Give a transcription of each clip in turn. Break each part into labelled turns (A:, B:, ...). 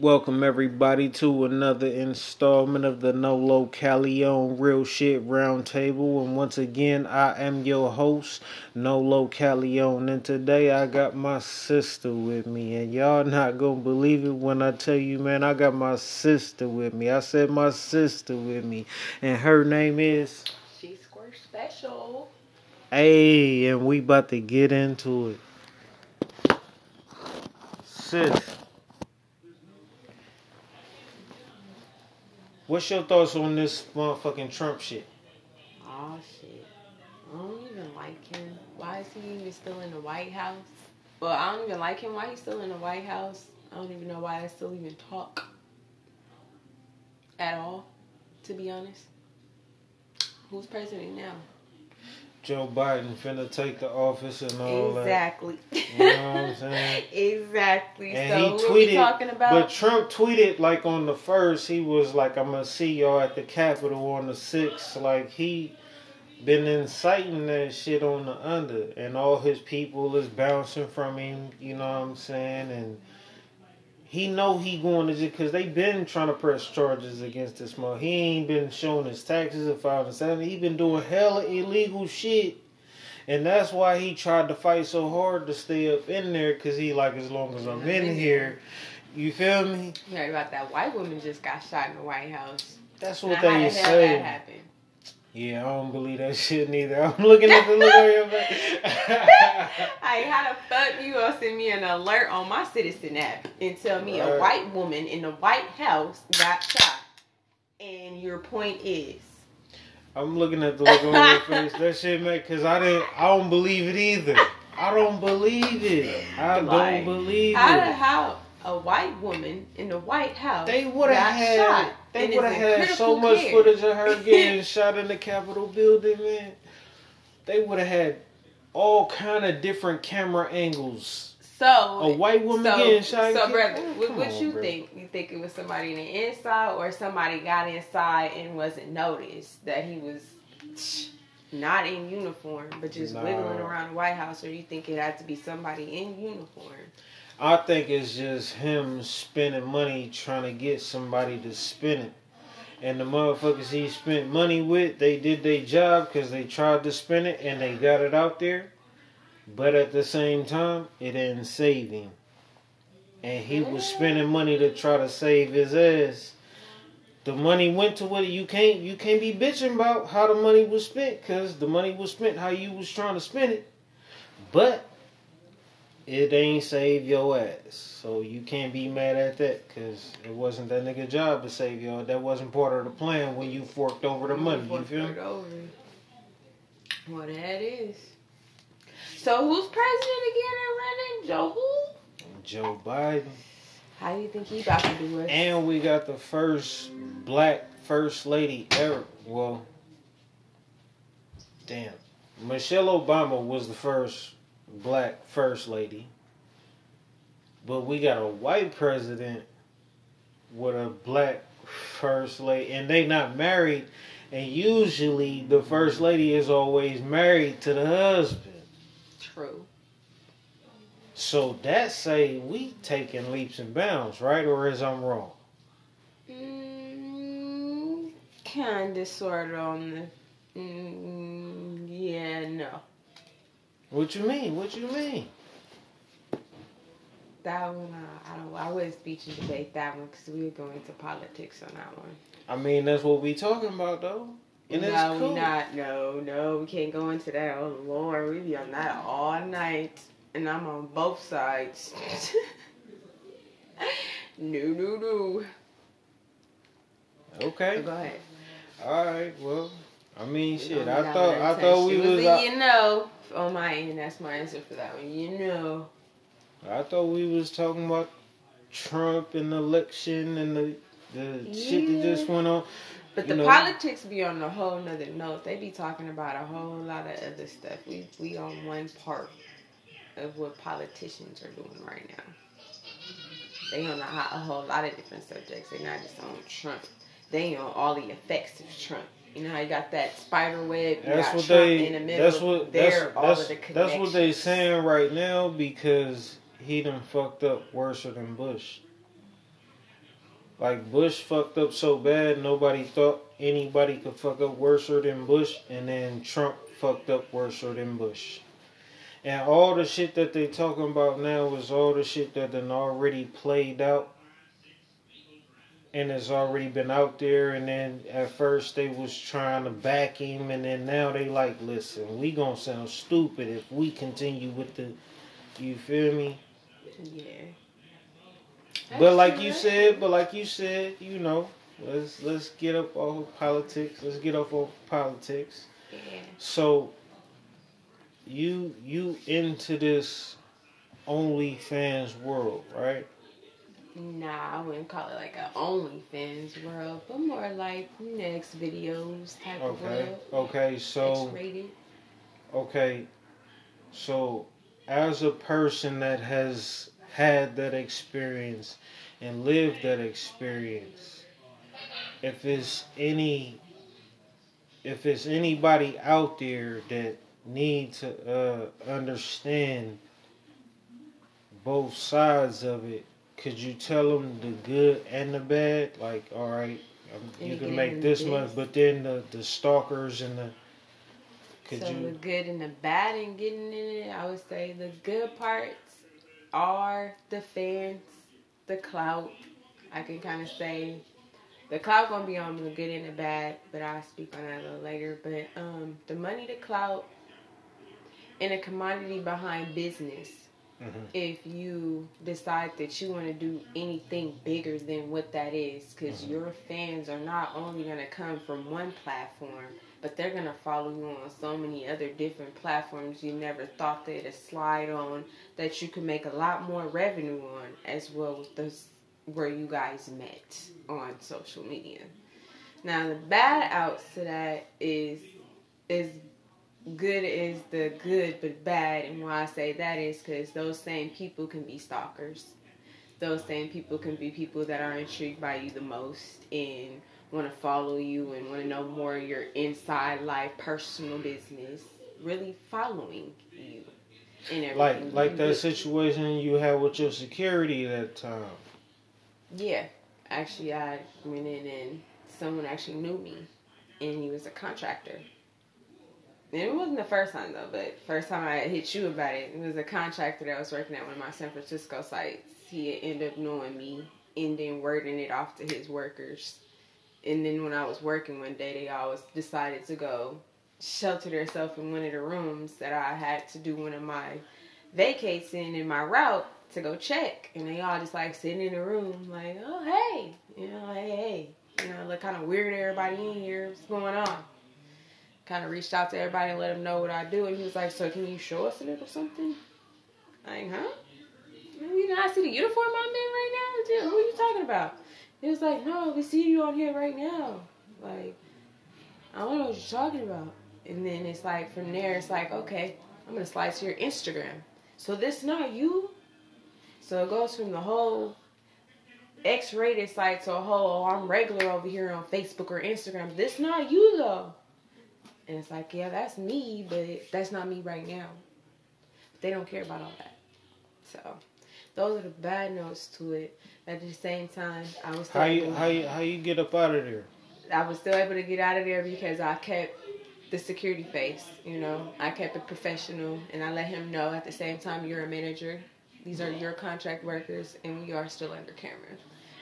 A: Welcome everybody to another installment of the No Low Calion Real Shit Roundtable. And once again, I am your host, No Low Calion. And today I got my sister with me. And y'all not gonna believe it when I tell you, man, I got my sister with me. I said my sister with me. And her name is
B: She's squirt special.
A: Hey, and we about to get into it. What's your thoughts on this motherfucking Trump shit?
B: Oh shit. I don't even like him. Why is he even still in the White House? Well, I don't even like him. Why he's still in the White House? I don't even know why they still even talk at all. To be honest, who's president now?
A: Joe Biden finna take the office and all
B: exactly.
A: that. Exactly. You know what I'm saying?
B: exactly.
A: And
B: so
A: he
B: what are we
A: tweeted,
B: talking about?
A: But Trump tweeted like on the first, he was like, "I'm gonna see y'all at the Capitol on the 6th. Like he been inciting that shit on the under, and all his people is bouncing from him. You know what I'm saying? And he know he going to jail because they been trying to press charges against this man. He ain't been showing his taxes or filing his seven. He been doing hella illegal shit. And that's why he tried to fight so hard to stay up in there because he like as long as I'm in here, you feel me?
B: you heard about that white woman just got shot in the White House.
A: That's
B: Now,
A: what
B: how the
A: they
B: hell
A: say.
B: that happened?
A: Yeah, I don't believe that shit neither. I'm looking at the look on your face.
B: Like, how the fuck you gonna send me an alert on my Citizen app and tell me a white woman in the White House got shot? And your point is,
A: I'm looking at the look on your face. That shit, man, because I didn't. I don't believe it either. I don't believe it. I
B: Like,
A: don't believe
B: how,
A: it.
B: how a white woman in the White House
A: They would have had.
B: shot
A: They would have had so much
B: care.
A: footage of her getting shot in the Capitol building, man. They would have had all kind of different camera angles.
B: So
A: A white woman
B: so,
A: getting shot.
B: So, brother,
A: killed?
B: what, what
A: on,
B: you
A: bro.
B: think? You think it was somebody in the inside, or somebody got inside and wasn't noticed that he was not in uniform, but just
A: Nah.
B: wiggling around the White House, or you think it had to be somebody in uniform?
A: I think it's just him spending money trying to get somebody to spend it. And the motherfuckers he spent money with, they did their job because they tried to spend it and they got it out there. But at the same time, it didn't save him. And he was spending money to try to save his ass. The money went to what you can't you can't be bitching about how the money was spent because the money was spent how you was trying to spend it. But it ain't save your ass. So you can't be mad at that because it wasn't that nigga job to save y'all. That wasn't part of the plan when you forked over the money. You feel me?
B: Well, that is. So who's president again and running? Joe who?
A: Joe Biden.
B: How do you think he about to do it?
A: And we got the first black first lady ever. Well, damn. Michelle Obama was the first black first lady. But we got a white president with a black first lady. And they not married. And usually the first lady is always married to the husband.
B: True.
A: So that say we taking leaps and bounds, right? Or is I'm wrong?
B: Mm, kinda, sort of on the. Mm, yeah, no.
A: What you mean? What you mean?
B: That one, uh, I don't. I wouldn't speech and debate that one because we would going into politics on that one.
A: I mean, that's what we talking about, though. And it's
B: no,
A: cool.
B: we not. No, no, we can't go into that. Oh Lord, we be on that all night, and I'm on both sides. no, no, no.
A: Okay.
B: Go ahead.
A: All right. Well, I mean, shit. I thought I thought we was.
B: you know on my end. That's my answer for that one. You know.
A: I thought we was talking about Trump and the election and the the shit that just went on.
B: But the
A: know.
B: politics be on a whole nother note. They be talking about a whole lot of other stuff. We we on one part of what politicians are doing right now. They on a, a whole lot of different subjects. They're not just on Trump. They on all the effects of Trump. You know how you got that spider web. You
A: That's
B: got
A: what
B: Trump
A: they.
B: in the middle.
A: That's what.
B: there,
A: That's
B: all
A: that's,
B: of the
A: that's what they saying right now because he done fucked up worse than Bush. Like Bush fucked up so bad, nobody thought anybody could fuck up worse than Bush, and then Trump fucked up worse than Bush. And all the shit that they talking about now is all the shit that done already played out and has already been out there and then at first they was trying to back him and then now they like listen we gonna sound stupid if we continue with the you feel me
B: Yeah.
A: but like you said but like you said you know let's let's get up off of politics let's get off of politics
B: Yeah.
A: so you you into this OnlyFans world right
B: Nah, I wouldn't call it like a OnlyFans world, but more like XVideos type of
A: okay
B: world.
A: okay so
B: X-rated.
A: Okay, so as a person that has had that experience and lived that experience, if it's any, if it's anybody out there that need to uh, understand both sides of it, could you tell them the good and the bad? Like, all right, um,
B: And
A: you can make this
B: this.
A: much, but then the the stalkers and the could
B: so
A: you?
B: the good and the bad in getting in it, I would say the good parts are the fans, the clout. I can kind of say the clout gonna be on the good and the bad, but I'll speak on that a little later. But um, the money, the clout, and a commodity behind business.
A: Mhm.
B: If you decide that you want to do anything bigger than what that is, because
A: Mhm.
B: your fans are not only gonna come from one platform, but they're gonna follow you on so many other different platforms you never thought they'd slide on that you could make a lot more revenue on as well with those where you guys met on social media. Now the bad outs to that is is good is the good but bad and why I say that is because those same people can be stalkers. Those same people can be people that are intrigued by you the most and want to follow you and want to know more of your inside life, personal business, really following you. And
A: like
B: everything
A: like that situation you had with your security that time.
B: Yeah, actually, I went in and someone actually knew me, and he was a contractor. It wasn't the first time though, but first time I hit you about it, it was a contractor that was working at one of my San Francisco sites. He ended up knowing me and then wording it off to his workers. And then when I was working one day, they always decided to go shelter themselves in one of the rooms that I had to do one of my vacates in in my route to go check. And they all just like sitting in the room, like, oh, hey, you know, hey, hey. You know, look kind of weird, everybody in here. What's going on? Kind of reached out to everybody and let them know what I do. And he was like, so can you show us a little something? I'm Like, huh? You know, I see the uniform I'm in right now. Dude, Who are you talking about? He was like, no, we see you on here right now. Like, I don't know what you're talking about. And then it's like, from there, it's like, okay, I'm to slide to your Instagram. So this not you? So it goes from the whole X-rated site to a whole, oh, I'm regular over here on Facebook or Instagram. This not you though. And it's like, yeah, that's me, but that's not me right now. But they don't care about all that. So those are the bad notes to it. At the same time, I was still
A: How you how you how you get up out of there?
B: I was still able to get out of there because I kept the security face. You know, I kept it professional, and I let him know at the same time you're a manager. These are your contract workers, and we are still under camera.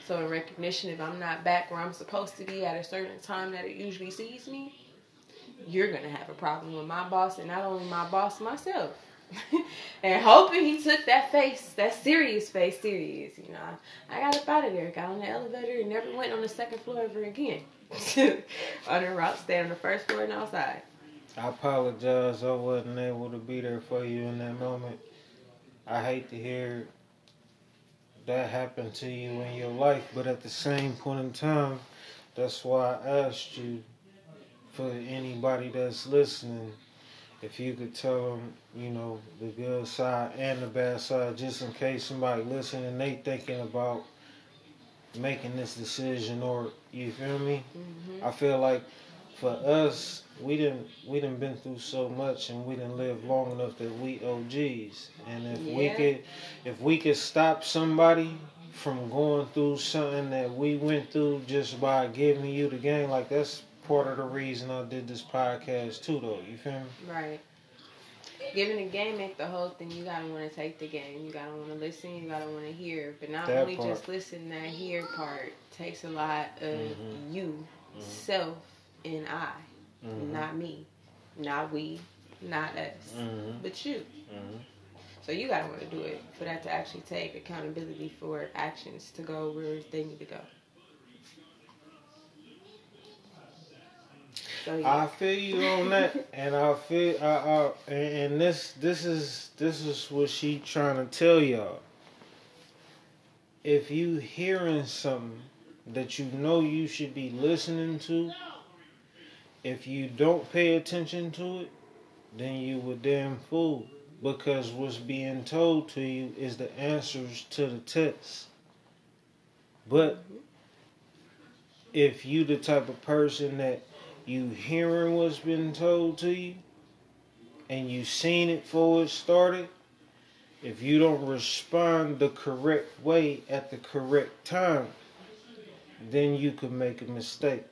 B: So in recognition, if I'm not back where I'm supposed to be at a certain time that it usually sees me, you're gonna have a problem with my boss, and not only my boss, myself. and hoping he took that face, that serious face, serious. You know, I got up out of there, got on the elevator, and never went on the second floor ever again. on the route, stayed on the first floor and outside.
A: I apologize. I wasn't able to be there for you in that moment. I hate to hear that happen to you in your life, but at the same point in time, that's why I asked you for anybody that's listening, if you could tell them, you know, the good side and the bad side, just in case somebody listening they thinking about making this decision or you feel me?
B: Mm-hmm.
A: I feel like for us, we didn't we didn't been through so much and we didn't live long enough that we OGs. And if we could if we could stop somebody from going through something that we went through just by giving you the game, like that's part of the reason I did this podcast too though. You feel me?
B: Right. Giving the game ain't the whole thing. You gotta want to take the game. You gotta want to listen. You gotta want to hear. But not
A: That
B: only
A: part.
B: just listen, that hear part takes a lot of
A: Mhm.
B: you,
A: Mhm.
B: self, and I.
A: Mhm.
B: Not me, not we, not us,
A: Mhm.
B: but you.
A: Mhm.
B: So you gotta want to do it for that to actually take accountability for actions to go where they need to go. Yeah.
A: I feel you on that, and I feel I, I and, and this this is this is what she trying to tell y'all. If you hearing something that you know you should be listening to, if you don't pay attention to it, then you were damn fool. Because what's being told to you is the answers to the test. But if you the type of person that you hearing what's been told to you and you seen it before it started, if you don't respond the correct way at the correct time, then you could make a mistake.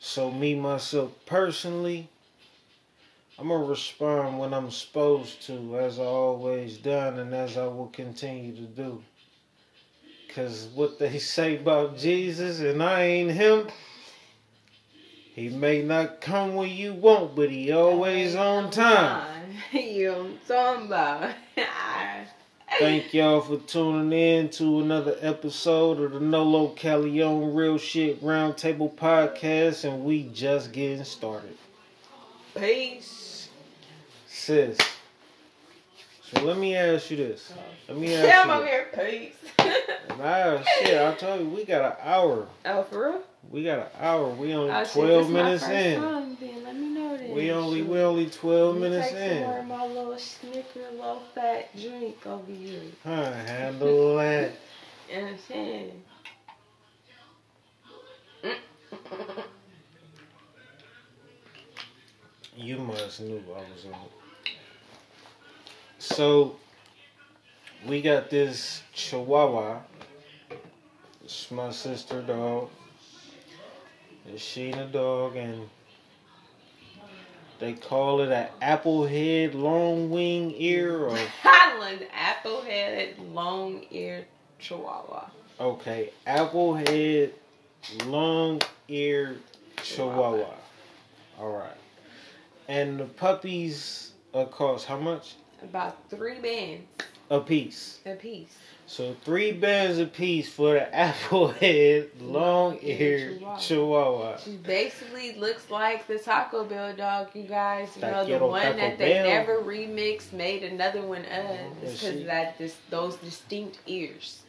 A: So me myself personally, I'm gonna respond when I'm supposed to, as I always done and as I will continue to do. Cause what they say about Jesus and I ain't him, he may not come when you want, but he always on time.
B: you know what I'm talking about.
A: Thank y'all for tuning in to another episode of the Nolo Calion Real Shit Roundtable Podcast, and we just getting started.
B: Peace.
A: Sis, so let me ask you this. Let me ask
B: Yeah,
A: you
B: I'm over here. Peace.
A: Nah, shit, I told you we got an hour.
B: oh, for real?
A: We got an hour. We only
B: Oh, shit,
A: twelve
B: my
A: minutes
B: first
A: in.
B: Time, then let me know then.
A: We only we only twelve minutes
B: take some more
A: in.
B: of my little snicker, low fat drink over here.
A: Huh? Handle that.
B: You know what I'm saying?
A: You must knew I was on. So we got this Chihuahua. It's my sister dog. It's Sheena dog, and they call it an applehead long wing ear or
B: Highland applehead long eared chihuahua.
A: okay applehead long eared Chihuahua. All right, and the puppies uh, cost how much
B: About three bands
A: a piece?
B: a piece.
A: So three bands a piece for the applehead long eared
B: Chihuahua.
A: Chihuahua.
B: She basically looks like the Taco Bell dog, you guys. You know, the one
A: Taco
B: that they
A: Bell.
B: never remixed, made another one of. It's because of that this those distinct ears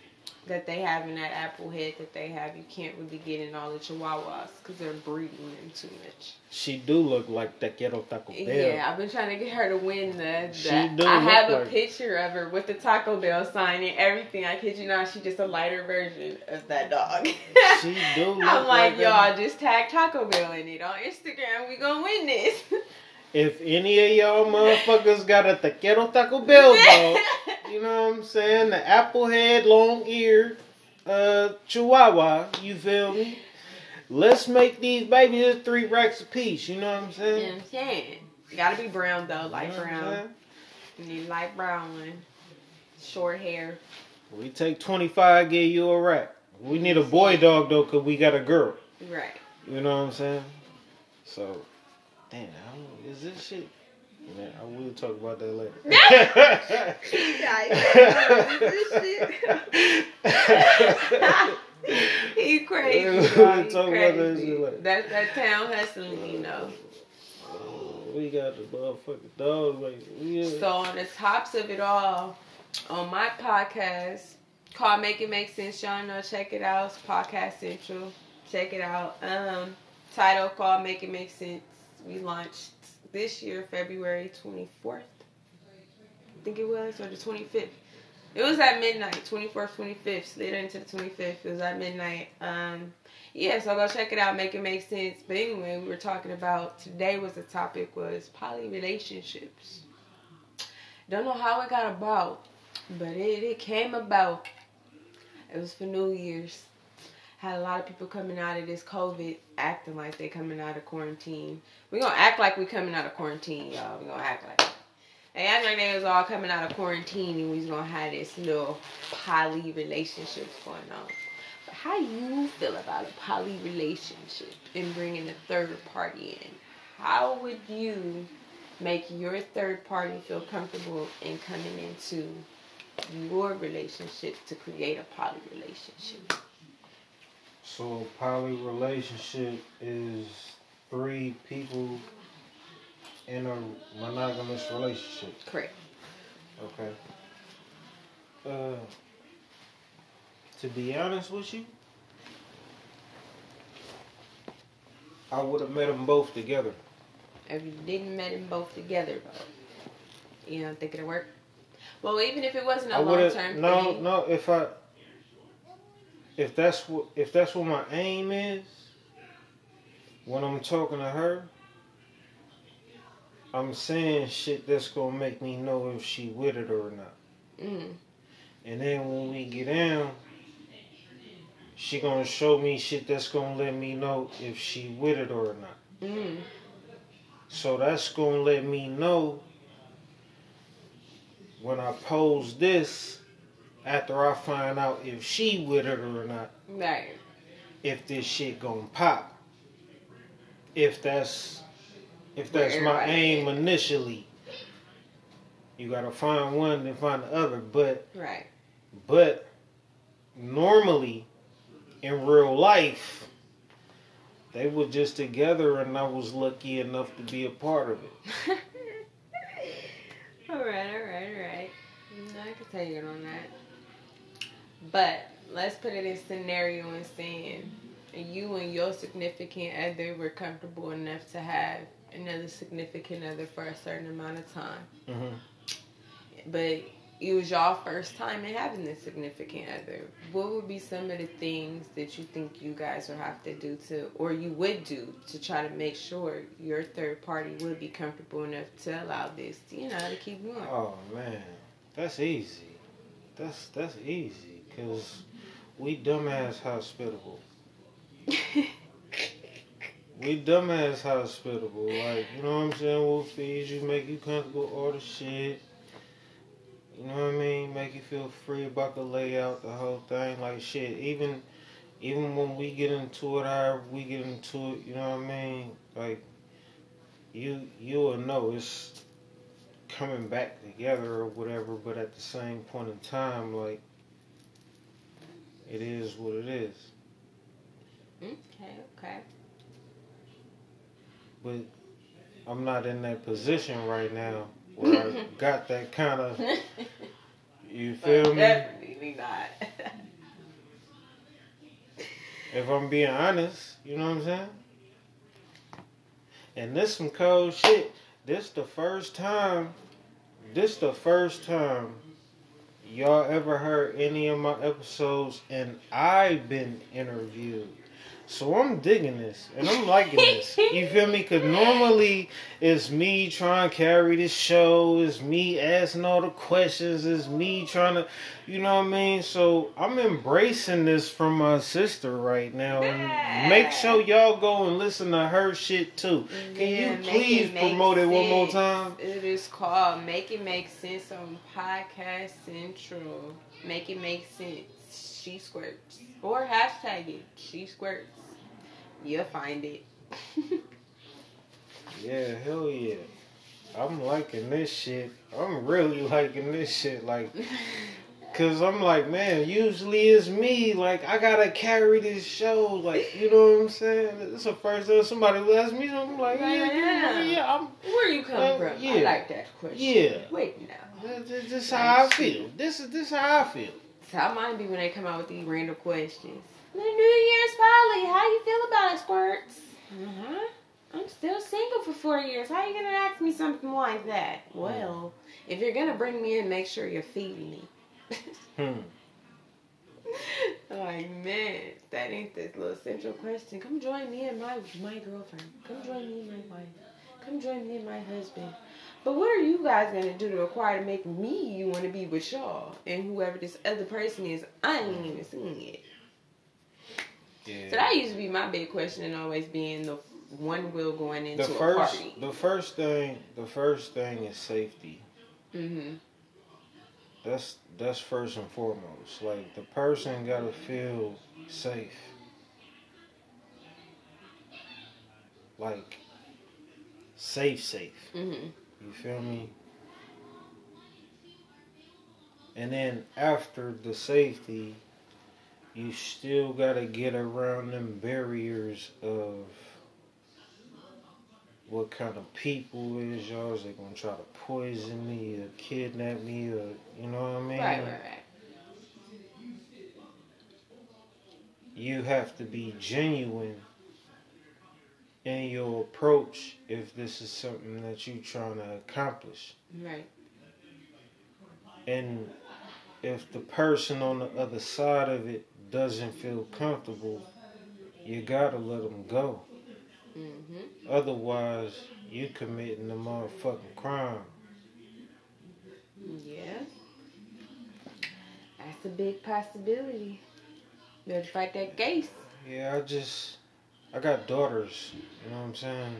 B: that they have in that apple head that they have. You can't really get in all the Chihuahuas because they're breeding them too much.
A: She do look like Taquero Taco Bell.
B: Yeah, I've been trying to get her to win the.
A: She do
B: I have a
A: like-
B: picture of her with the Taco Bell sign and everything. I kid you not, she's just a lighter version of that dog.
A: She do look
B: I'm like,
A: like
B: y'all just tag Taco Bell in it on Instagram. We gonna win this.
A: If any of y'all motherfuckers got a Taquero Taco Bell dog, you know what I'm saying? The applehead long eared uh, Chihuahua, you feel me? Let's make these babies three racks a piece, you know what I'm
B: You
A: saying?
B: know what I'm saying? Gotta be brown though, light
A: You know
B: brown. You need light brown one. Short hair.
A: We take 25, give you a rack. We need a boy dog though, cause we got a girl.
B: Right.
A: You know what I'm saying? So, damn, is this shit? Man, I will talk about that later.
B: he crazy.
A: We'll.
B: He
A: talk about that
B: crazy.
A: shit later.
B: That's that town hustling, you know.
A: we got the motherfucking dog. Like, we,
B: So on the tops of it all, on my podcast called Make It Make Sense, y'all know, check it out. It's Podcast Central. Check it out. Um, title called Make It Make Sense. We launched this year, February twenty fourth. I think it was, or the twenty fifth. It was at midnight, 24th, 25th, later into the 25th. It was at midnight. Um, yeah, so go check it out, make it make sense. But anyway, we were talking about today was the topic was poly relationships. Don't know how it got about, but it, it came about. It was for New Year's. Had a lot of people coming out of this COVID acting like they coming out of quarantine. we gonna act like we coming out of quarantine, y'all. we gonna act like it. They act like they was all coming out of quarantine and we was gonna have this little poly relationships going on. But how you feel about a poly relationship and bringing a third party in? How would you make your third party feel comfortable in coming into your relationship to create a poly relationship?
A: So poly relationship is three people in a monogamous relationship.
B: Correct.
A: Okay. Uh, to be honest with you, I would have met them both together.
B: If you didn't met them both together, you don't think it'd work? Well, even if it wasn't a long term
A: no,
B: thing.
A: no. If I, if that's what, if that's what my aim is, when I'm talking to her, I'm saying shit that's gonna make me know if she with it or not.
B: Mm.
A: And then when we get down, she gonna show me shit that's gonna let me know if she with it or not.
B: Mm.
A: So that's gonna let me know when I pose this after I find out if she with it or not,
B: Right.
A: if this shit gonna pop. If that's if that's my aim initially. You gotta find one and find the other. But
B: Right.
A: but normally in real life they were just together and I was lucky enough to be a part of it.
B: all right, all right, all right. I can tell you on that. But let's put it in scenario and saying you and your significant other were comfortable enough to have another significant other for a certain amount of time.
A: hmm
B: But it was y'all first time in having this significant other. What would be some of the things that you think you guys would have to do to, or you would do to try to make sure your third party would be comfortable enough to allow this, you know, to keep going?
A: Oh man, that's easy. That's that's easy because we dumbass hospitable. We dumbass hospitable. Like you know what I'm saying? We'll feed you, make you comfortable, all the shit. You know what I mean? Make you feel free about the layout, the whole thing. Like shit, even even when we get into it, however we get into it, you know what I mean? Like you you will know it's coming back together or whatever, but at the same point in time, like it is what it is.
B: Okay, okay.
A: But I'm not in that position right now where I got that kind of you feel me?
B: Definitely not.
A: If I'm being honest, you know what I'm saying? And this some cold shit. This the first time this the first time y'all ever heard any of my episodes and I've been interviewed. So I'm digging this and I'm liking this. You feel me? Cause normally it's me trying to carry this show, it's me asking all the questions, it's me trying to, you know what I mean? So I'm embracing this from my sister right now. And make sure y'all go and listen to her shit too. Can
B: Yeah,
A: you please
B: it
A: promote it one more time?
B: It is called Make It Make Sense on Podcast Central. Make it make sense. She squirts. Or hashtag it. She squirts. You'll find it.
A: Yeah, hell yeah. I'm liking this shit. I'm really liking this shit. Like, cause I'm like, man, usually it's me. Like, I gotta carry this show. Like, you know what I'm saying? It's the first time somebody will ask me. I'm like, yeah, yeah, yeah. yeah I'm,
B: Where you come from? I like that question.
A: Yeah.
B: Wait now.
A: this, this, this how I feel. This is this how I feel.
B: So how mine be when they come out with these random questions. The New Year's poly, how you feel about it, Squirts? Uh-huh. I'm still single for four years. How you gonna ask me something like that? Well, if you're gonna bring me in, make sure you're feeding me.
A: Hmm.
B: like man, that ain't this little central question. Come join me and my my girlfriend. Come join me and my wife. Come join me and my husband. But what are you guys gonna do to require to make me you want to be with y'all and whoever this other person is? I ain't even seen it.
A: Yeah.
B: So that used to be my big question, and always being the one wheel going into
A: the
B: a
A: first,
B: party.
A: the first thing, the first thing is safety.
B: Mm-hmm.
A: That's that's first and foremost. Like the person gotta feel safe. Like safe, safe.
B: Mm-hmm.
A: You feel me? And then after the safety, you still gotta get around them barriers of what kind of people is y'all? Is they gonna try to poison me or kidnap me or you know what I mean?
B: Right, right, right.
A: You have to be genuine in your approach if this is something that you're trying to accomplish.
B: Right.
A: And if the person on the other side of it doesn't feel comfortable, you gotta let them go.
B: Mm-hmm.
A: Otherwise, you committing a motherfucking crime.
B: Yeah. That's a big possibility. Better fight that case.
A: Yeah, I just, I got daughters. You know what I'm saying?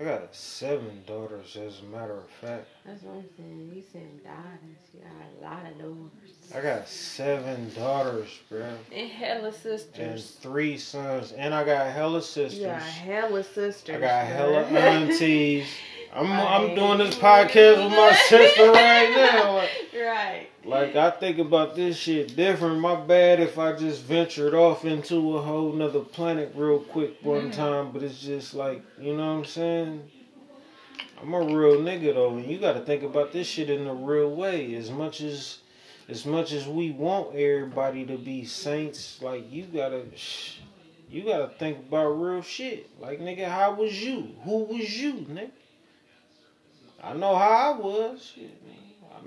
A: I got seven daughters, as a matter of fact.
B: That's what I'm saying. You saying daughters. You got a lot of daughters.
A: I got seven daughters, bro.
B: And hella sisters.
A: And three sons. And I got hella sisters.
B: You got hella sisters.
A: I got hella aunties. I'm I'm doing this podcast with my sister right now. Like,
B: Right.
A: like I think about this shit different. My bad if I just ventured off into a whole nother planet real quick one
B: Mhm.
A: time, but it's just like you know what I'm saying. I'm a real nigga though, and you got to think about this shit in a real way. As much as, as much as we want everybody to be saints, like you gotta, you gotta think about real shit. Like nigga, how was you? Who was you, nigga? I know how I was. Shit,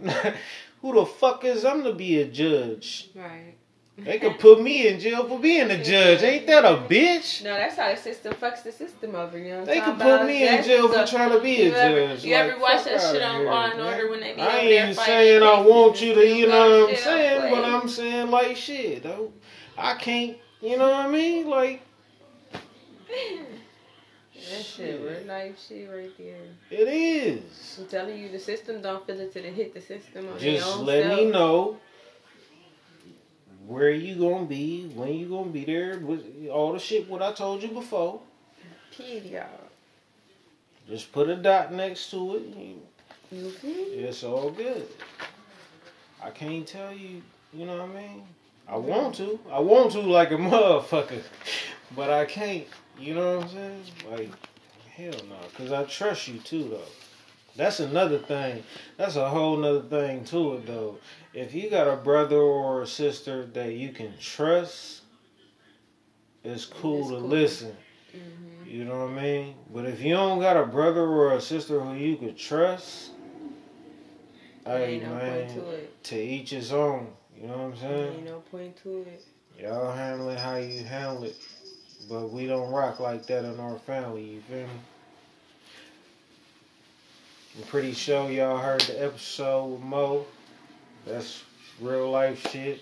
A: not, who the fuck is I'm to be a judge?
B: Right.
A: They could put me in jail for being a judge. Ain't that a bitch?
B: No, that's how the system fucks the system over. You know what I'm
A: They could put me in jail for trying to be a
B: you ever-
A: judge.
B: you ever watch that shit on Law and. Order when they be
A: I ain't saying I want you to, you know what I'm saying, but. I'm saying like shit though. I can't, you know what I mean? Like
B: That shit, real life shit right there.
A: it is.
B: I'm telling you, the system don't feel it till they hit the system on
A: Just let
B: self.
A: me know where you gonna be, when you gonna be there, with all the shit what I told you before.
B: Period.
A: Just put a dot next to it.
B: Mm-hmm.
A: It's all good. I can't tell you, you know what I mean? I want to. I want to like a motherfucker. But I can't. You know what I'm saying? Like, hell no. Because I trust you too, though. That's another thing. That's a whole nother thing to it, though. If you got a brother or a sister that you can trust, it's cool
B: It's
A: to
B: cool.
A: listen.
B: Mm-hmm.
A: You know what I mean? But if you don't got a brother or a sister who you could trust, hey
B: no
A: man,
B: to
A: to each his own. You know what I'm saying?
B: Ain't no point to it.
A: Y'all handle it how you handle it, but we don't rock like that in our family. You feel me? I'm pretty sure y'all heard the episode with Mo. That's real life shit.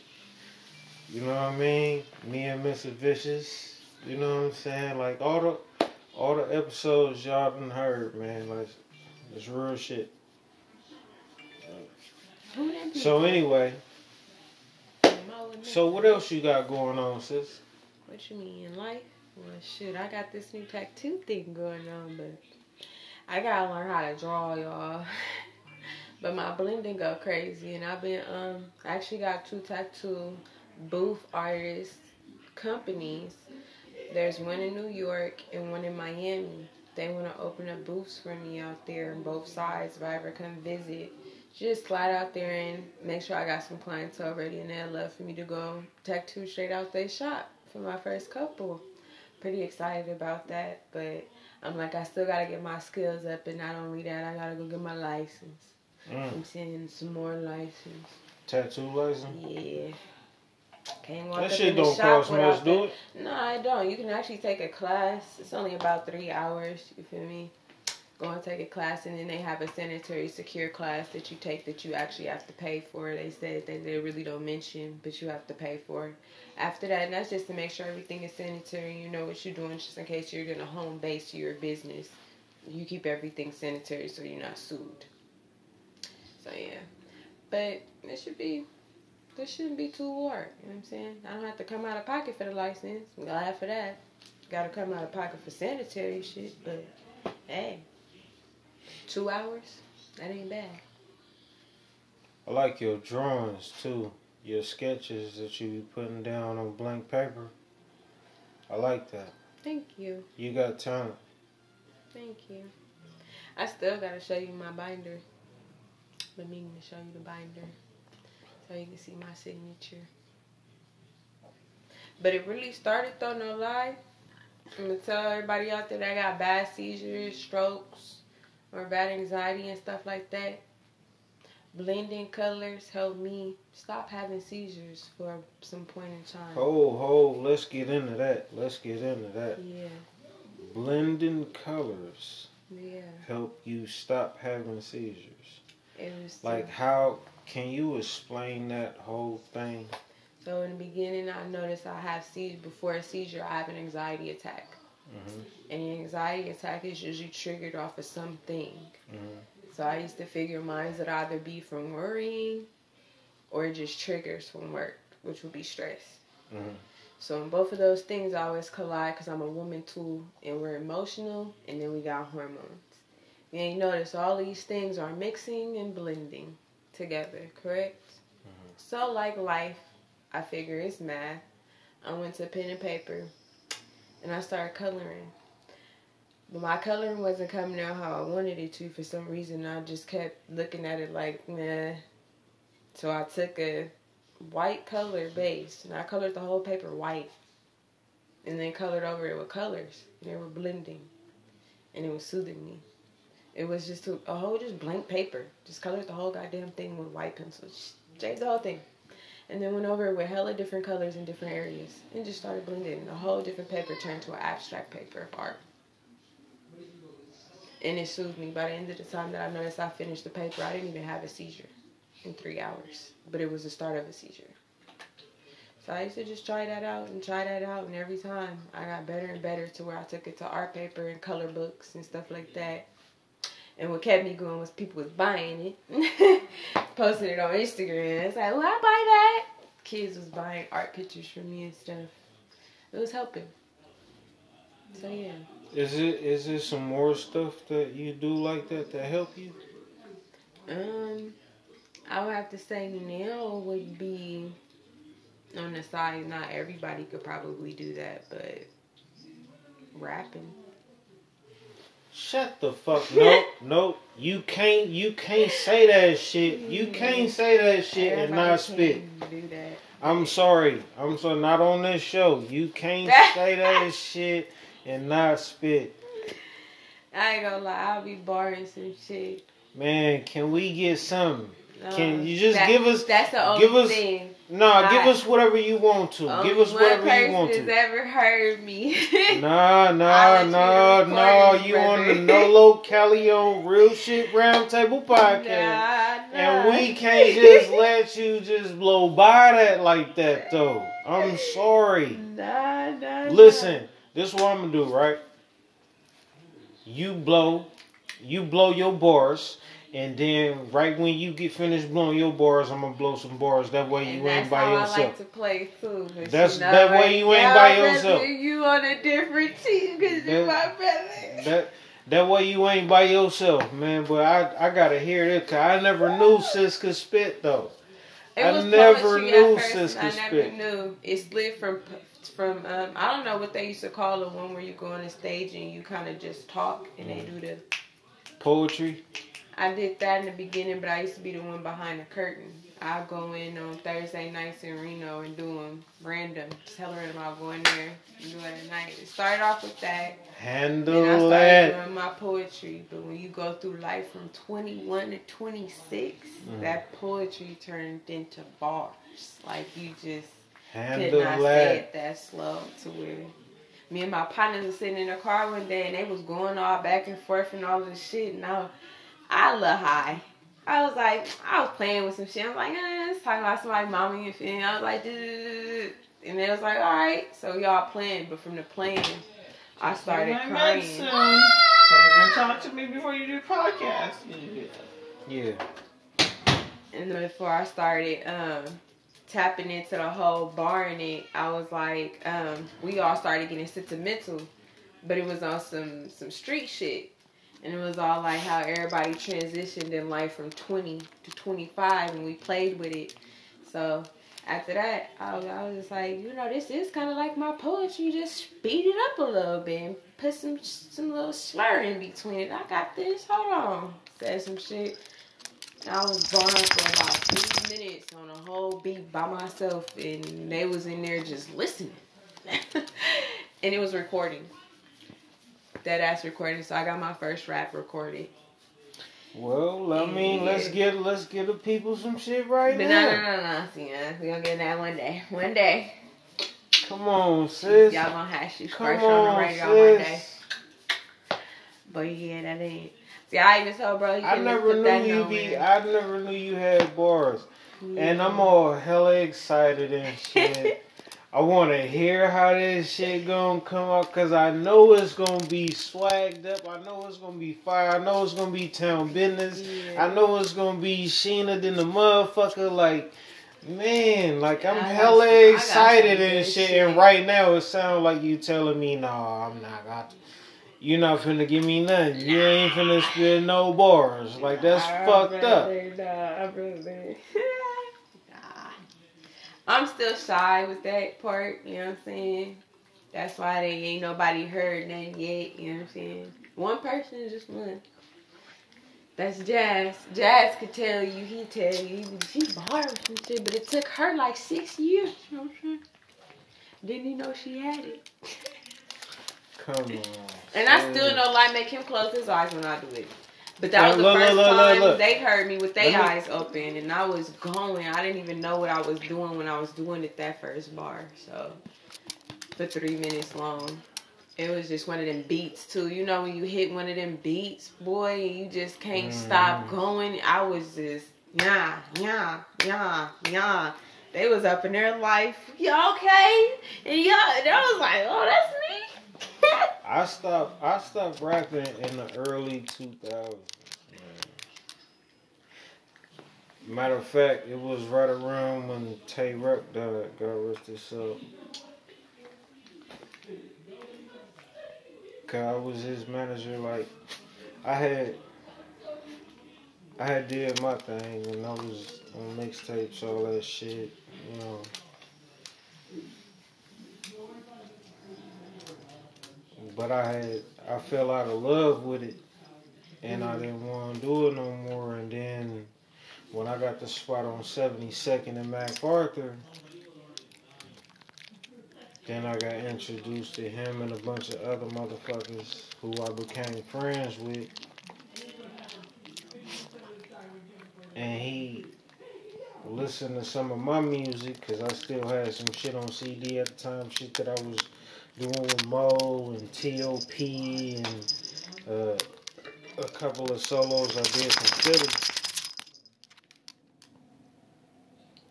A: You know what I mean? Me and Mr. Vicious. You know what I'm saying? Like all the all the episodes y'all done heard, man. Like it's real shit.
B: Who them people?
A: So anyway, so what else you got going on, sis?
B: What you mean in life? Well, shit, I got this new tattoo thing going on, but I gotta learn how to draw, y'all. but my blending go crazy, and I've been um I actually got two tattoo booth artist companies. There's one in New York and one in Miami. They want to open up booths for me out there on both sides if I ever come visit. Just slide out there and make sure I got some clients already, and they'd love for me to go tattoo straight out their shop for my first couple. Pretty excited about that, but I'm like, I still gotta get my skills up, and not only that, I gotta go get my license.
A: Mm.
B: I'm seeing some more license.
A: Tattoo license.
B: Yeah. Can't walk
A: That shit don't cost much, do it?
B: No, I don't. You can actually take a class. It's only about three hours. You feel me? Go and take a class, and then they have a sanitary secure class that you take that you actually have to pay for. They said that they really don't mention, but you have to pay for. it After that, and that's just to make sure everything is sanitary. You know what you're doing, just in case you're gonna home base your business. You keep everything sanitary so you're not sued. So yeah, but it should be this shouldn't be too hard. You know what I'm saying? I don't have to come out of pocket for the license. I'm glad for that. Got to come out of pocket for sanitary shit, but hey, two hours, that ain't bad.
A: I like your drawings too. Your sketches that you be putting down on blank paper. I like that.
B: Thank you,
A: You got talent.
B: thank you. I still gotta show you my binder. Let me to show you the binder so you can see my signature. But it really started though, no lie. I'm gonna tell everybody out there that I got bad seizures, strokes, or bad anxiety and stuff like that. Blending colors help me stop having seizures for some point in time.
A: Hold, hold. Let's get into that. Let's get into that.
B: Yeah,
A: Blending colors
B: yeah.
A: help you stop having seizures.
B: It was
A: Like, how can you explain that whole thing?
B: so in the beginning, I noticed I have seizure before a seizure. I have an anxiety attack,
A: hmm
B: and the anxiety attack is usually triggered off of something.
A: hmm
B: So I used to figure mine would either be from worrying or just triggers from work, which would be stress.
A: hmm
B: So in both of those things, I always collide because I'm a woman too, and we're emotional, and then we got hormones. And you notice all these things are mixing and blending together, correct? So like life, I figure it's math. I went to pen and paper, and I started coloring. But my coloring wasn't coming out how I wanted it to for some reason. I just kept looking at it like, nah. So I took a white color base and I colored the whole paper white. And then colored over it with colors. And they were blending. And it was soothing me. It was just a, whole just blank paper. Just colored the whole goddamn thing with white pencils. Shaded the whole thing. And then went over it with hella different colors in different areas. And just started blending. A whole different paper turned to an abstract paper of art. And it soothed me. By the end of the time that I noticed I finished the paper, I didn't even have a seizure in three hours. But it was the start of a seizure. So I used to just try that out and try that out, and every time I got better and better to where I took it to art paper and color books and stuff like that. And what kept me going was people was buying it, posting it on Instagram. It's like, well, I buy that. Kids was buying art pictures from me and stuff. It was helping. So yeah.
A: Is it is there some more stuff that you do like that to help you?
B: Um, I would have to say now would be on the side. Not everybody could probably do that, but rapping.
A: Shut the fuck. Nope, nope. You can't. You can't say that shit. You can't say that shit and not spit. I'm sorry. I'm sorry. Not on this show. You can't say that shit and not spit.
B: I ain't gonna lie, I'll be barring some shit.
A: Man, can we get something?
B: Uh,
A: Can you just
B: that-
A: give us-
B: That's the only
A: give us-
B: thing.
A: Nah, give us whatever you want to.
B: Only
A: give us whatever you want to.
B: ever heard me.
A: Nah, nah, nah, nah. You on the. Nolo Cali on Real Shit Roundtable podcast.
B: Nah, nah.
A: And we can't just let you just blow by that like that, though. I'm sorry.
B: Nah, nah.
A: Listen, this is what I'm gonna do, right? You blow, you blow your bars, and then right when you get finished blowing your bars, I'm gonna blow some bars. That way you
B: that's
A: ain't by yourself.
B: how
A: yourself.
B: I like to play too.
A: That's-
B: you know,
A: that way you ain't by yourself.
B: You on a different team because you're my brother.
A: That that way you ain't by yourself, man. But I I gotta hear this, cause I never knew sis could spit though.
B: It
A: I never knew sis
B: and
A: could
B: I never knew. It slid from from um, I don't know what they used to call the one where you go on the stage and you kind of just talk and they do the.
A: Poetry.
B: I did that in the beginning, but I used to be the one behind the curtain. I'll go in on Thursday nights in Reno and do them random. Tell her I'll go in there and do it at night. It started off with that.
A: Handle
B: Then I started
A: that.
B: doing my poetry. But when you go through life from 21 to 26,
A: Mhm.
B: that poetry turned into bars. Like you just could
A: Handle
B: not say it that slow to where me and my partners were sitting in the car one day and they was going all back and forth and all this shit and I, I a little high. I was like, I was playing with some shit. I was like, eh, it's talking about somebody mommy and feeling. I was like, "Duh." and they was like, all right. So y'all playing, but from the playing, I started crying.
C: medicine. So they're gonna talk to me before you do podcast.
A: Yeah.
B: And then before I started um, tapping into the whole bar in it, I was like, um, we all started getting sentimental, but it was on some some street shit, and it was all like how everybody transitioned in life from 20 to 25, and we played with it. So after that, I was, I was just like, you know, this is kind of like my poetry. Just speed it up a little bit and put some some little slur in between it. I got this. Hold on, said some shit. I was gone for about three minutes on a whole beat by myself, and they was in there just listening, and it was recording. Dead ass recording. So I got my first rap recorded.
A: Well, I mean, let's get let's get the people some shit right
B: But no,
A: now.
B: no, no, no. See, uh, we gonna get that one day. One day,
A: Come on, sis.
B: y'all gonna have
A: Come
B: first on the
A: on,
B: radio one day. But yeah, that ain't. See, I even told bro, you
A: I never knew
B: that
A: you be.
B: nowhere.
A: I never knew you had bars, and I'm all hella excited and shit. I want to hear how this shit gonna come out because I know it's gonna be swagged up. I know it's gonna be fire. I know it's gonna be town business.
B: Yeah.
A: I know it's gonna be Sheena than the motherfucker. Like, man, like I'm
B: I
A: hella
B: some-
A: excited and shit.
B: shit.
A: And right now it sounds like you telling me, no, I'm not got. You're not finna give me nothing. You ain't finna spit no bars. Like that's fucked up.
B: rather I'd rather- nah. I'm still shy with that part, you know what I'm saying? That's why they ain't nobody heard nothing yet, you know what I'm saying? One person is just one. That's Jazz. Jazz could tell you, he tell you, she bars and shit, but it took her like six years, you know what I'm saying? Didn't he know she had it?
A: Come on.
B: And I still know like make him close his eyes when I do it. But that was the
A: Look,
B: first
A: look,
B: time
A: look.
B: they heard me with their eyes open, and I was going. I didn't even know what I was doing when I was doing it that first bar. So for three minutes long, it was just one of them beats too. You know when you hit one of them beats, boy, you just can't stop
A: Mm.
B: going. I was just yeah, yeah, yeah, yeah. They was up in their life. Yeah, okay? And y'all, and I was like, oh, that's me.
A: I stopped. I stopped rapping in the early 2000s. Man. Matter of fact, it was right around when Tay Ruck died. God rest his soul. Cause I was his manager. Like I had, I had did my thing, and I was on mixtapes, all that shit. You know. But I had I fell out of love with it and I didn't want to do it no more and then when I got the spot on 72nd and MacArthur then I got introduced to him and a bunch of other motherfuckers who I became friends with. And he listened to some of my music because I still had some shit on CD at the time shit that I was doing Mo and T.O.P. and uh, a couple of solos I did from Philly.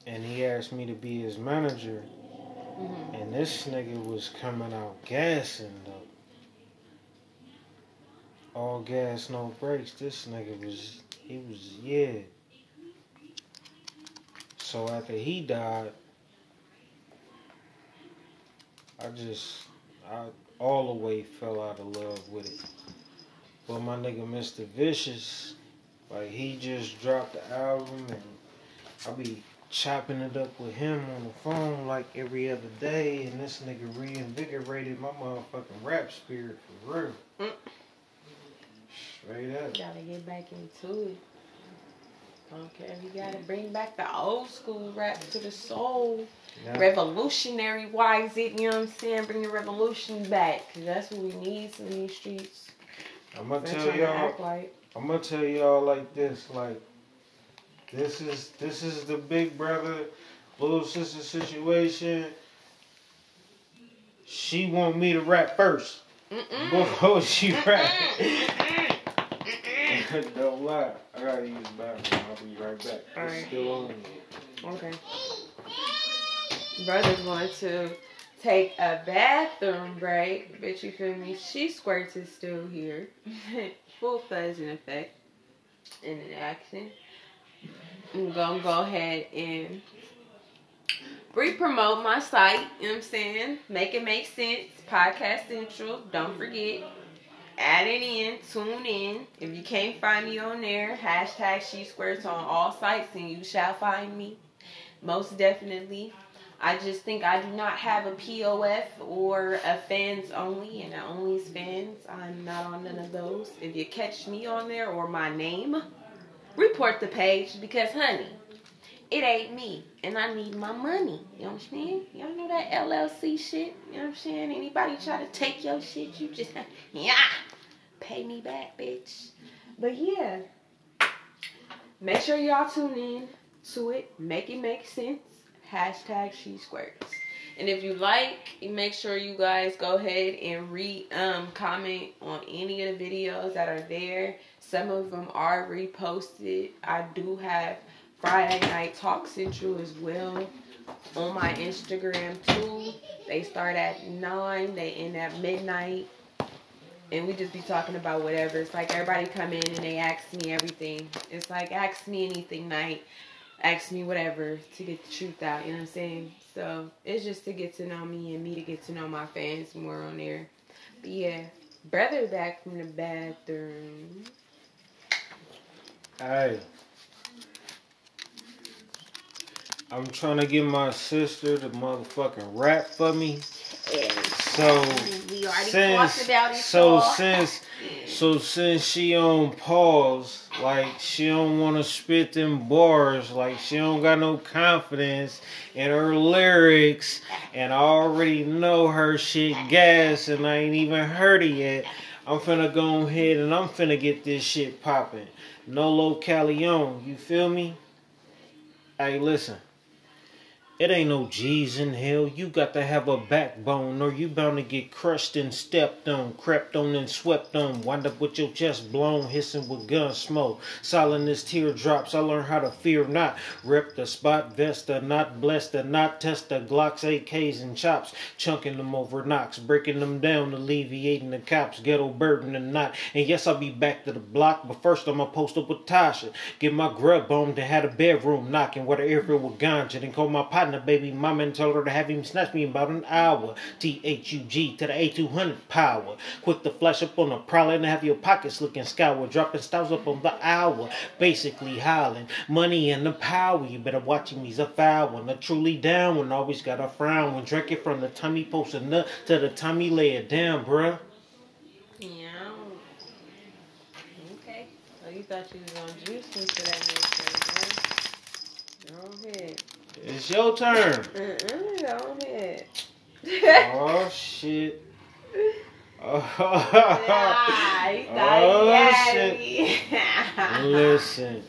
A: And he asked me to be his manager.
B: Mhm.
A: And this nigga was coming out gassing though. All gas, no brakes. This nigga was, he was, yeah. So after he died, I just, I all the way fell out of love with it. But my nigga Mr. Vicious, like he just dropped the album and I be chopping it up with him on the phone like every other day and this nigga reinvigorated my motherfucking rap spirit for real.
B: Mm.
A: Straight up.
B: Gotta get back into it. If you gotta bring back the old school rap to the soul.
A: Yeah.
B: Revolutionary wise it, you know what I'm saying? Bring the revolution back. Cause that's what we need in these streets.
A: I'm gonna
B: They're
A: tell y'all.
B: like.
A: I'm gonna tell y'all like this, like this is this is the big brother little sister situation. She want me to rap first
B: Mm-mm.
A: before she rap. Don't lie. I gotta use the bathroom. I'll be right back. It's
B: Alright.
A: still on.
B: Okay. Brother's going to take a bathroom break. Bitch, you feel me? She squirts is still here. Full fuzz in effect. And in action. I'm gonna go ahead and re-promote my site, you know what I'm saying? Make it make sense. Podcast Central. Don't forget. Add it in, tune in. If you can't find me on there, hashtag she squirts on all sites and you shall find me. Most definitely. I just think I do not have a POF or a fans only and a only fans. I'm not on none of those. If you catch me on there or my name, report the page because honey, it ain't me and I need my money. You understand? Y'all know that LLC shit? You know what I'm saying? Anybody try to take your shit, you just yeah, pay me back, bitch. But yeah. Make sure y'all tune in to it. Make it make sense. Hashtag she squirts. And if you like, make sure you guys go ahead and re um comment on any of the videos that are there. Some of them are reposted. I do have Friday Night Talk Central as well on my Instagram too. They start at nine, they end at midnight. And we just be talking about whatever. It's like everybody come in and they ask me everything. It's like ask me anything night. Ask me whatever to get the truth out, you know what I'm saying? So it's just to get to know me and me to get to know my fans more on there. But yeah, brother back from the bathroom.
A: Hey. I'm trying to get my sister to motherfucking rap for me. So
B: we already
A: since
B: talked about it.
A: so since so since she on pause, like she don't want to spit them bars, like she don't got no confidence in her lyrics, and I already know her shit gas, and I ain't even heard it yet. I'm finna go ahead and I'm finna get this shit popping. No Nolo Calion, you feel me? Hey, listen. It ain't no G's in hell. You got to have a backbone, or you bound to get crushed and stepped on, crept on and swept on. Wind up with your chest blown, hissing with gun smoke. Silent as teardrops. I learned how to fear not. Rep the spot, vest Vesta, not blessed, and not test the Glocks, AKs, and chops. Chunking them over knocks, breaking them down, alleviating the cops. Ghetto burden and not. And yes, I'll be back to the block, but first I'ma post up with Tasha. Get my grub on, to had a bedroom knocking where the air filled with ganja. Then call my partner, baby mama, and told her to have him snatch me in about an hour. T H U G to the A200 power. Quick to flash up on a prowler and have your pockets looking scour. Dropping styles up on the hour. Basically hollering. Money and the power. You better watch him, he's a foul one. A truly down one. Always got a frown when drinking from the time he posts a to the he lay it down, bruh.
B: Yeah. Okay. So you thought you was gonna juice me for that next one, right? Go ahead.
A: It's your turn.
B: Mm-mm, go ahead.
A: oh shit.
B: Ah, he thought
A: Oh, shit. Listen,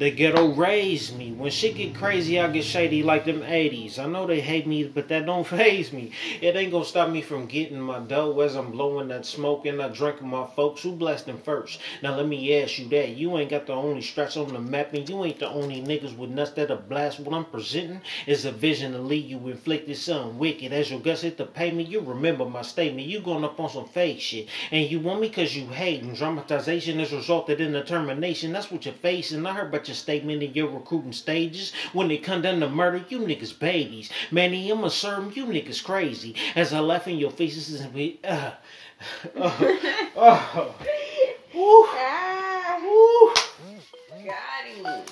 A: the ghetto raised me. When shit get crazy, I get shady like them 80s. I know they hate me, but that don't phase me. It ain't gonna stop me from getting my dough as I'm blowing that smoke and I drinking my folks. Who blessed them first? Now let me ask you that. You ain't got the only stretch on the map, and you ain't the only niggas with nuts that'll blast. What I'm presenting is a vision to lead you inflicted something wicked. As your guts hit the pavement, you remember my statement. You going up on some fake shit. And you want me cause you hate. And dramatization has resulted in a termination. That's what you're facing. I heard about your statement in your recruiting stages. When they come down to murder, you niggas babies. Manny, I'ma serve you niggas crazy. As I laugh in your faces and we uh, uh, oh, woo,
B: ah,
A: woo.
B: got him.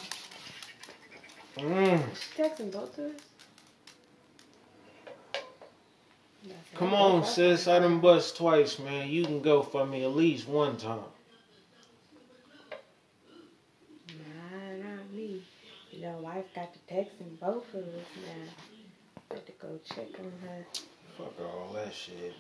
A: Mm.
B: She texting both of us?
A: Come on, sis. I done bust twice, man. You can go for me at least one time.
B: Wife got to texting both of us now. Had to go check on her.
A: Fuck all that shit.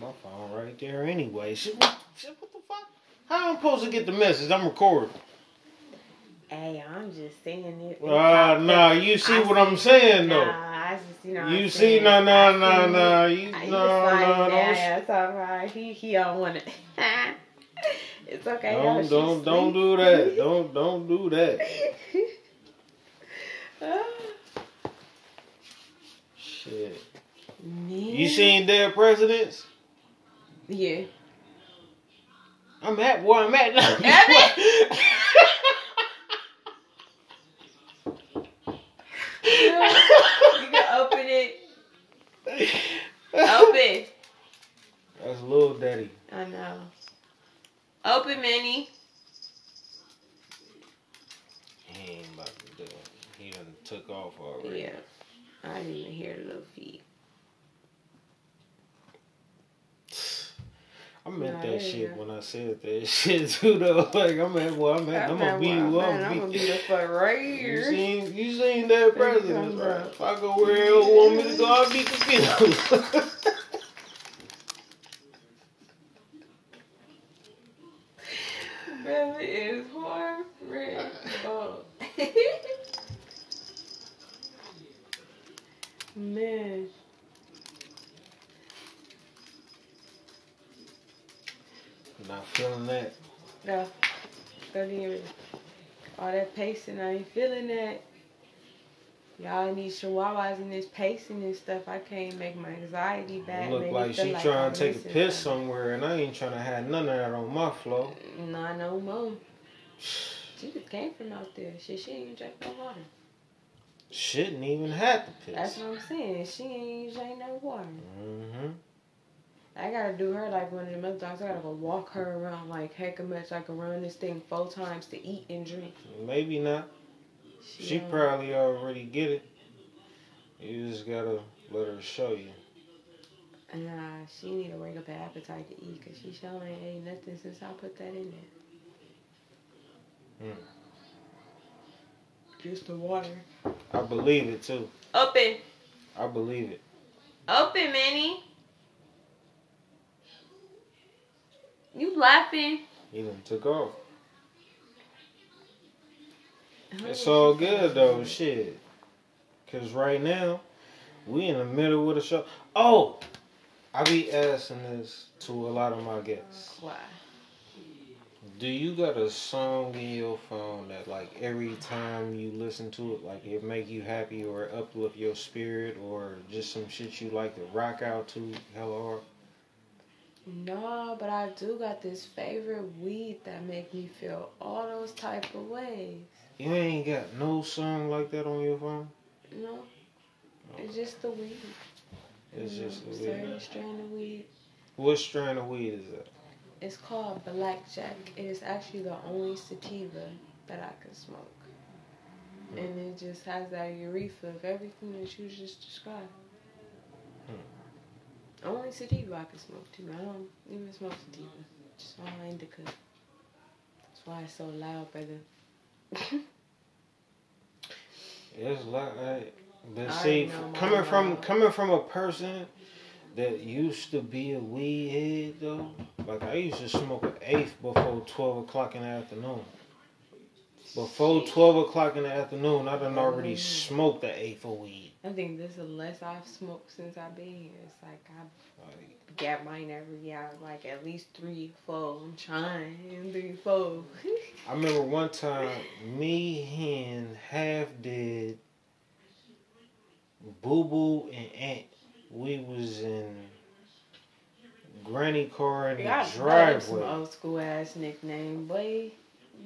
A: My phone right there anyway. Shit, what, shit, what the fuck? How am I'm supposed to get the message? I'm recording.
B: Hey, I'm just saying it.
A: Uh, nah, you see
B: I
A: what I'm saying though.
B: Nah, I just, you know.
A: You
B: I'm
A: see,
B: saying?
A: no, no,
B: I
A: no,
B: see
A: no,
B: it.
A: you,
B: I- fine
A: no,
B: yeah, it's all right. He he don't want it. it's okay.
A: don't, don't, don't do that. Don't, don't do that. Ah. Shit.
B: Man.
A: You seen Dead Presidents?
B: Yeah.
A: I'm at where I'm at now.
B: you can open it. Open.
A: That's Lil Daddy.
B: I know. Open, Minnie.
A: He ain't about to do it. He done took off already.
B: Yeah. I didn't even hear the little feet.
A: I meant
B: Nah,
A: that shit
B: go.
A: when I said that shit too though. Like I'm at well I'm at I'm gonna beat you up.
B: I'm gonna be the fuck right here.
A: You seen you seen that president, right?
B: bro.
A: If I go where you want me to go, I'll be confused.
B: Brother is horrible. Man.
A: Not feeling that.
B: No. Don't even. All that pacing, I ain't feeling that. Y'all need chihuahuas in this pacing and stuff. I can't make my anxiety back.
A: Look like she
B: like
A: trying to take a piss somewhere, and I ain't trying to have none of that on my flow.
B: Not no more. She just came from out there. Shit, she ain't even drank no water.
A: Shouldn't even have to piss.
B: That's what I'm saying. She ain't even drank no water.
A: hmm
B: I gotta do her like one of the other dogs. I gotta go walk her around like heck a much. I can run this thing four times to eat and drink.
A: Maybe not. She
B: don't-
A: probably already get it. You just gotta let her show you.
B: Nah, she need to wake up an appetite to eat because she sure ain't ate nothing since I put that in there.
A: Hmm.
B: Just the water.
A: I believe it too.
B: Open.
A: I believe it.
B: Open, Manny. You laughing?
A: He done took off. Oh, it's all good though, shit. Cause right now, we in the middle with a show. Oh, I be asking this to a lot of my guests.
B: Why?
A: Do you got a song in your phone that like every time you listen to it, like it make you happy or uplift your spirit or just some shit you like to rock out to hell hard?
B: No, but I do got this favorite weed that make me feel all those type of ways.
A: You ain't got no song like that on your phone?
B: No, it's just the weed.
A: It's
B: You know,
A: just the
B: certain
A: weed.
B: strain of weed.
A: What strain of weed is that?
B: It's called Blackjack. It is actually the only sativa that I can smoke. And it just has that urethra of everything that you just described. I only sativa I can smoke too. I don't even smoke sativa. Just all indica. That's why it's so loud, brother.
A: It's like, I, but
B: I
A: see, coming from
B: mom.
A: coming from a person that used to be a weed head though, like I used to smoke an eighth before twelve o'clock in the afternoon. Before twelve o'clock in the afternoon, I done already
B: Mm.
A: smoked the eighth of weed.
B: I think this is the less I've smoked since I've been here. It's like I
A: Like,
B: get mine every hour, like at least three, four. I'm trying three, four.
A: I remember one time, me and Half Dead, Boo Boo and Aunt. we was in Granny car in the
B: some
A: driveway.
B: old school ass nickname, boy.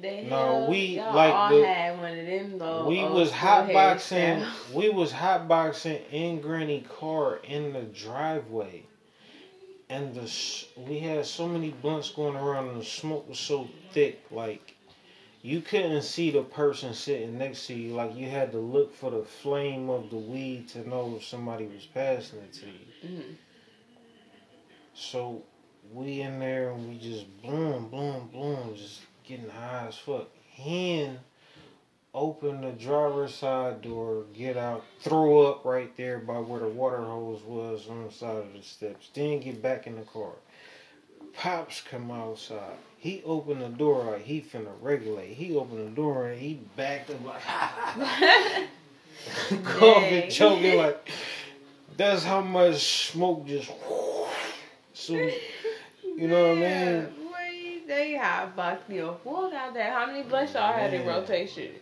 A: No, we- like the-
B: had one of them though.
A: we was hotboxing. We was hotboxing in Granny car in the driveway, and the we had so many blunts going around, and the smoke was so thick, like you couldn't see the person sitting next to you. Like you had to look for the flame of the weed to know if somebody was passing it to you.
B: Mhm.
A: So we in there and we just bloom, bloom, bloom, just getting high as fuck. hand, open the driver's side door, get out, throw up right there by where the water hose was on the side of the steps, then get back in the car. Pops come outside. He opened the door like he finna regulate. He opened the door and he backed up like coughing, choking like that's how much smoke just so you know what I mean?
B: They have boxed me a full out there. How many blunts y'all had in rotation?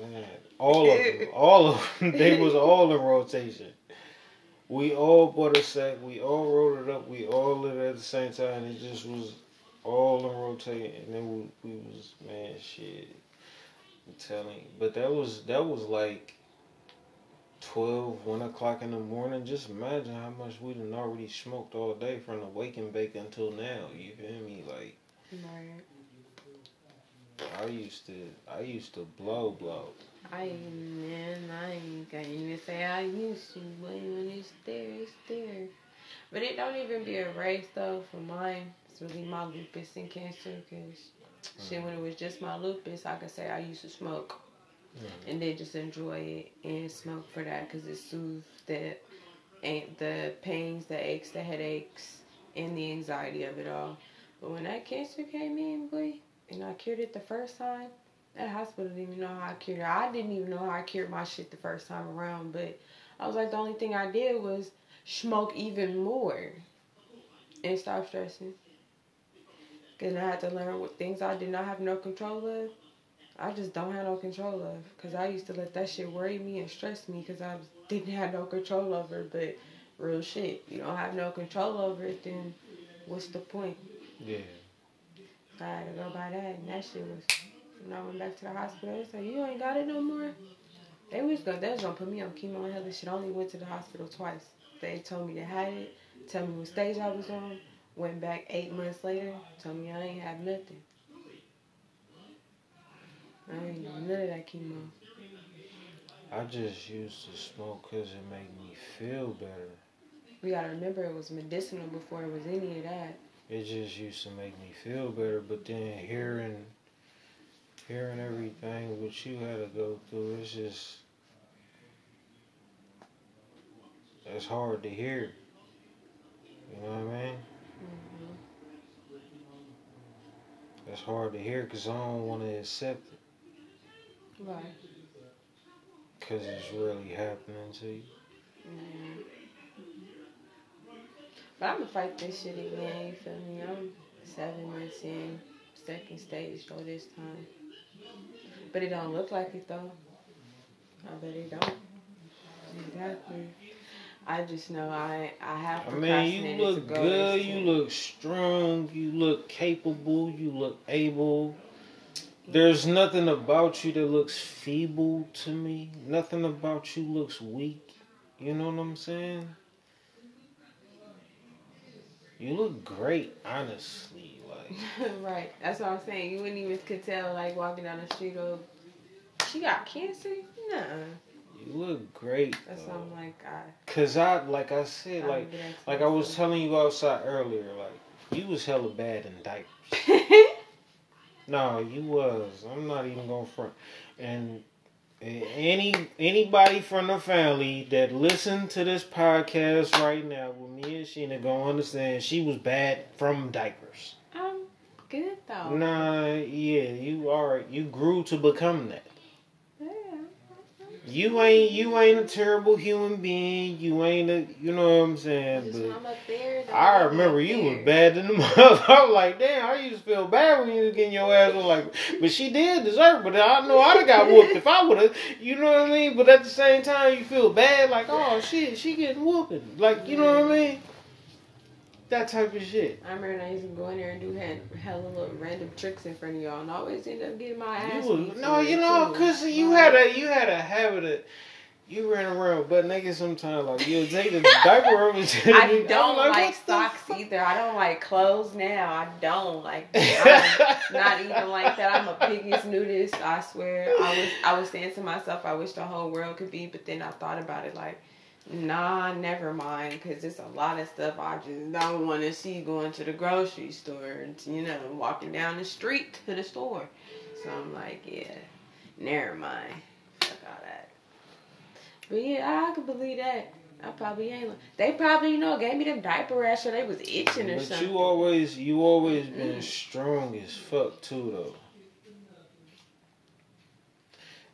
A: Man, all of them, all of them, they was all in rotation. We all bought a sack. We all rolled it up. We all lit it at the same time. It just was all in rotation, and then we, we was man shit. I'm telling you, but that was that was like 12, 1 o'clock in the morning. Just imagine how much we done already smoked all day from the wake and bake until now. You feel me? Like
B: Right.
A: I used to, I used to blow, blow.
B: I man, I ain't gonna even say I used to, but when it's there, it's there. But it don't even be a race though for mine. It's really my lupus and cancer, cause shit, when it was just my lupus, I could say I used to smoke,
A: Mhm.
B: and then just enjoy it and smoke for that, cause it soothed the, and the pains, the aches, the headaches, and the anxiety of it all. But when that cancer came in, boy, and I cured it the first time. That hospital didn't even know how I cured it. I didn't even know how I cured my shit the first time around. But I was like, the only thing I did was smoke even more and stop stressing. Because I had to learn what things I did not have no control of. I just don't have no control of. Because I used to let that shit worry me and stress me because I didn't have no control over. But real shit, you don't have no control over it, then what's the point?
A: Yeah.
B: I had to go by that, and that shit was. When I went back to the hospital, they said, "You ain't got it no more." They was gonna, they was gonna put me on chemo and hell. This shit I only went to the hospital twice. They told me they had it, tell me what stage I was on. Went back eight months later, told me I ain't have nothing. I ain't do none of that chemo.
A: I just used to smoke because it made me feel better.
B: We gotta remember it was medicinal before it was any of that.
A: It just used to make me feel better. But then hearing, hearing everything what you had to go through, it's just, it's hard to hear. You know what I mean?
B: hmm
A: It's hard to hear because I don't want to accept it
B: Right.
A: because it's really happening to you.
B: Mhm. But I'm gonna fight this shit again. You feel me? I'm seven months in, second stage though this time. But it don't look like it though. I bet it don't. Exactly. I just know I I have
A: I mean, you look
B: go
A: good, you look strong, you look capable, you look able. There's nothing about you that looks feeble to me. Nothing about you looks weak. You know what I'm saying? You look great, honestly. Like,
B: right. That's what I'm saying. You wouldn't even could tell like walking down the street. Oh, she got cancer? Nah.
A: you look great.
B: That's
A: though.
B: I'm like I.
A: Cause I, like I said,
B: I
A: like,
B: would get into
A: like I was telling you outside earlier, like you was hella bad in diapers. No, you was. I'm not even going to front. And any anybody from the family that listen to this podcast right now with me and Sheena gonna understand she was bad from diapers.
B: I'm good though.
A: Nah, yeah, you are. You grew to become that. You ain't you ain't a terrible human being. You ain't a you know what I'm saying. But
B: I'm there.
A: I remember you was bad in the mouth. I was like, damn, I used to feel bad when you was getting your ass. I was like, but she did deserve. But I know I'd have got whooped if I would have. You know what I mean? But at the same time, you feel bad, like, oh shit, she getting whooping. Like, you know what I mean? That type of shit.
B: I remember I used to go in there and do hella little random tricks in front of y'all, and I always end up getting my ass.
A: You was, no, you know,
B: too.
A: cause you
B: Like,
A: had a you had a habit of. You ran around butt naked sometimes, like you'll take the diaper over to
B: I don't
A: I'm
B: like,
A: the
B: socks either. I don't like clothes now. I don't like. Not even like that. I'm a biggest nudist. I swear. I was I was saying to myself, I wish the whole world could be, but then I thought about it like, Nah, never mind, because it's a lot of stuff I just don't want to see going to the grocery store and, you know, walking down the street to the store. So I'm like, yeah, never mind. Fuck all that. But yeah, I could believe that. I probably ain't. They probably, you know, gave me them diaper rash or they was itching or
A: But
B: something.
A: you always, you always been
B: Mm.
A: strong as fuck too, though.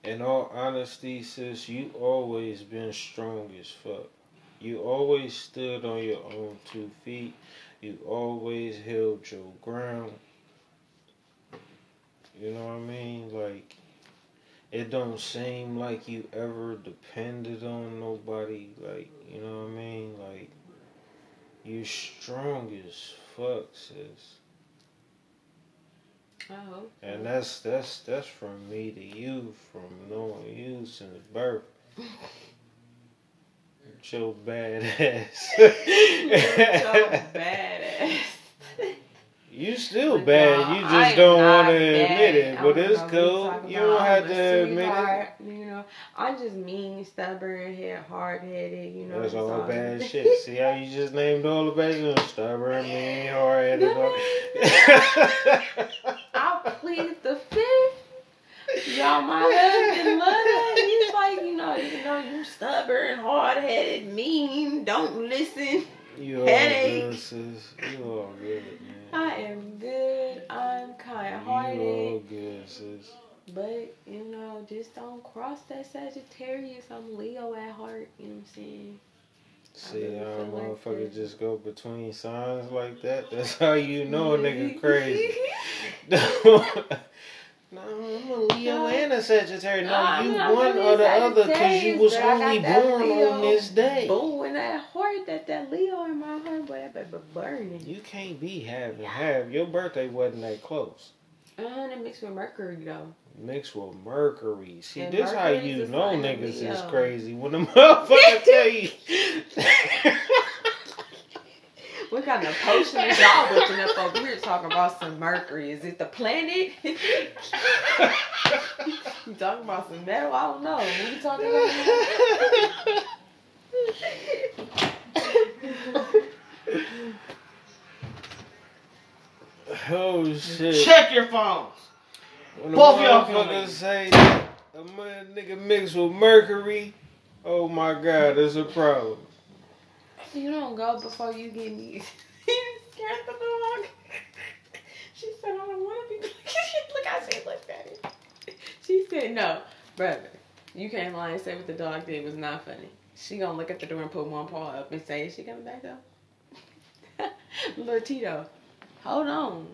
A: In all honesty, sis, you always been strong as fuck. You always stood on your own two feet. You always held your ground. You know what I mean? Like, it don't seem like you ever depended on nobody. Like, you know what I mean? Like, you strong as fuck, sis.
B: I.
A: And that's that's that's from me to you, from knowing you since birth. Your bad ass.
B: so badass.
A: You still
B: Like,
A: bad.
B: nah,
A: You just
B: am
A: don't want to admit it, but it's cool. You don't have to admit it.
B: You know, I'm just mean, stubborn, head, hard headed. You know,
A: That's all bad shit. See how you just named all the bad shit? Stubborn, mean, hard headed.
B: I'll plead the fifth. Y'all, my husband love that. He's like, you know, even though you stubborn, hard headed, mean, don't listen.
A: You all good, sis. You all good, man.
B: I am good. I'm kind hearted.
A: You all good, sis.
B: But, you know, just don't cross that Sagittarius. I'm Leo at heart. You know what I'm saying?
A: See
B: really
A: how a
B: feel like
A: motherfucker just go between signs like that? That's how you know a nigga crazy. no, I'm a Leo
B: No.
A: and a Sagittarius. No,
B: I'm
A: you one or the other because you was
B: but
A: only born on this day.
B: Boom, in that heart, that, that Leo in my heart, boy, that baby burning.
A: You can't be half and half. Your birthday wasn't that close.
B: And it mixed with Mercury, though.
A: Mixed with Mercury. See,
B: And
A: this how you know niggas is crazy. When the motherfucker tell you.
B: What kind of potion is y'all looking up over here talking about some Mercury? Is it the planet? you talking about some metal? I don't know. What you talking about?
A: oh shit.
C: Check your phones.
A: When
C: Both y'all
A: motherfucker
C: feeling-
A: say that a man nigga mixed with mercury, oh my god, that's a problem.
B: You don't go before you get me. you scared the dog. she said, I don't want to be. Look, I she looked at it. She said, no, brother. You can't lie and say what the dog did was not funny. She gonna look at the door and put one paw up and say, is she coming back though? Little Tito, hold on.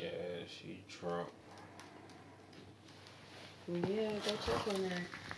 A: Yeah, she drunk.
B: Yeah, go check on her.